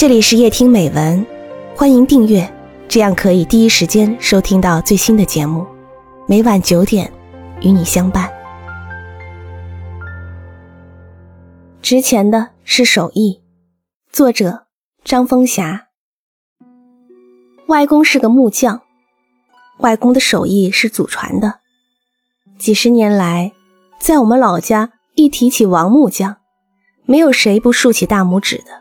这里是夜听美文，欢迎订阅，这样可以第一时间收听到最新的节目。每晚九点，与你相伴。值钱的是手艺，作者张风霞。外公是个木匠，外公的手艺是祖传的，几十年来，在我们老家一提起王木匠，没有谁不竖起大拇指的。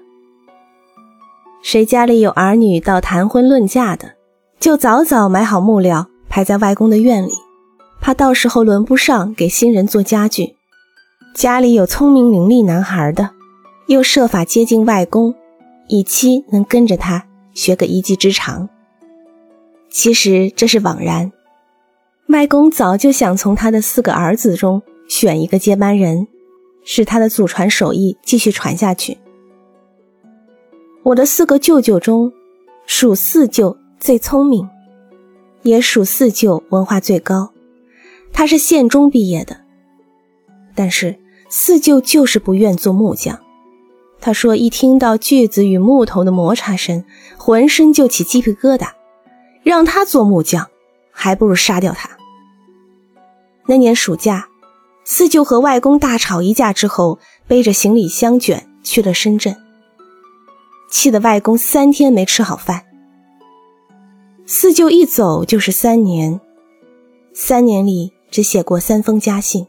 谁家里有儿女到谈婚论嫁的，就早早买好木料排在外公的院里，怕到时候轮不上给新人做家具。家里有聪明伶俐男孩的，又设法接近外公，以期能跟着他学个一技之长。其实这是枉然，外公早就想从他的四个儿子中选一个接班人，使他的祖传手艺继续传下去。我的四个舅舅中，属四舅最聪明，也属四舅文化最高。他是县中毕业的，但是四舅就是不愿做木匠。他说，一听到锯子与木头的摩擦声，浑身就起鸡皮疙瘩。让他做木匠，还不如杀掉他。那年暑假，四舅和外公大吵一架之后，背着行李箱卷去了深圳。气得外公三天没吃好饭。四舅一走就是三年，三年里只写过三封家信。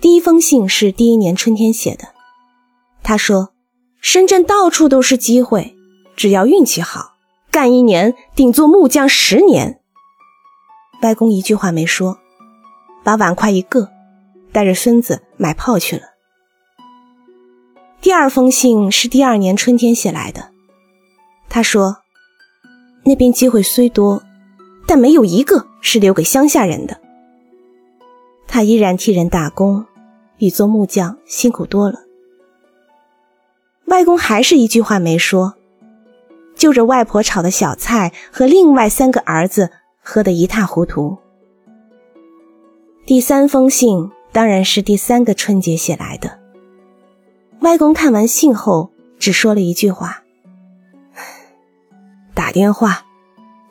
第一封信是第一年春天写的，他说：“深圳到处都是机会，只要运气好，干一年顶做木匠十年。”外公一句话没说，把碗筷一个，带着孙子买炮去了。第二封信是第二年春天写来的。他说：“那边机会虽多，但没有一个是留给乡下人的。他依然替人打工，比做木匠辛苦多了。”外公还是一句话没说，就着外婆炒的小菜和另外三个儿子喝得一塌糊涂。第三封信当然是第三个春节写来的。外公看完信后，只说了一句话：“打电话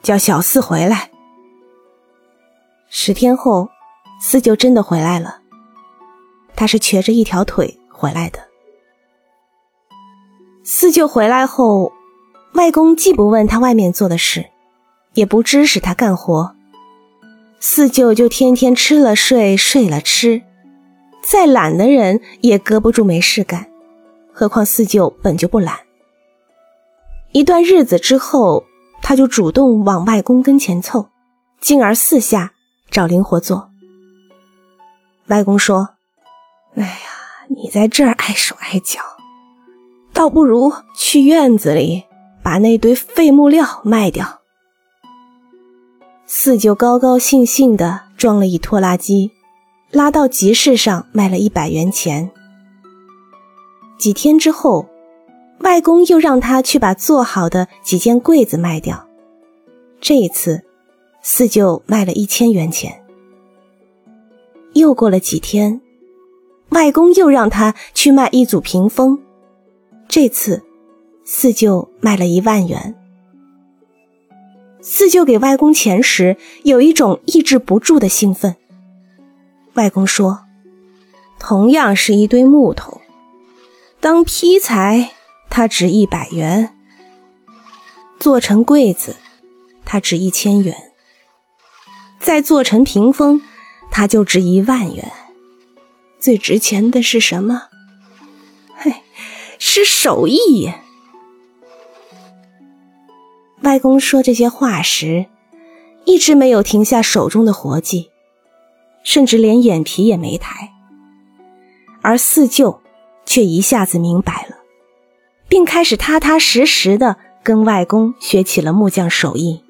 叫小四回来。”十天后，四舅真的回来了。他是瘸着一条腿回来的。四舅回来后，外公既不问他外面做的事，也不指使他干活，四舅就天天吃了睡，睡了吃，再懒的人也搁不住没事干。何况四舅本就不懒。一段日子之后，他就主动往外公跟前凑，进而四下找零活做。外公说：“哎呀，你在这儿碍手碍脚，倒不如去院子里把那堆废木料卖掉。”四舅高高兴兴地装了一拖拉机，拉到集市上卖了一百元钱。几天之后，外公又让他去把做好的几件柜子卖掉。这一次，四舅卖了一千元钱。又过了几天，外公又让他去卖一组屏风。这次，四舅卖了一万元。四舅给外公钱时，有一种抑制不住的兴奋。外公说：“同样是一堆木头。”当劈柴，它值一百元；做成柜子，它值一千元；再做成屏风，它就值一万元。最值钱的是什么？嘿，是手艺。外公说这些话时，一直没有停下手中的活计，甚至连眼皮也没抬，而四舅。却一下子明白了，并开始踏踏实实的跟外公学起了木匠手艺。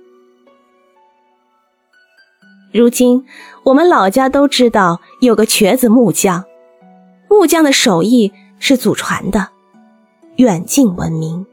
如今我们老家都知道有个瘸子木匠，木匠的手艺是祖传的，远近闻名。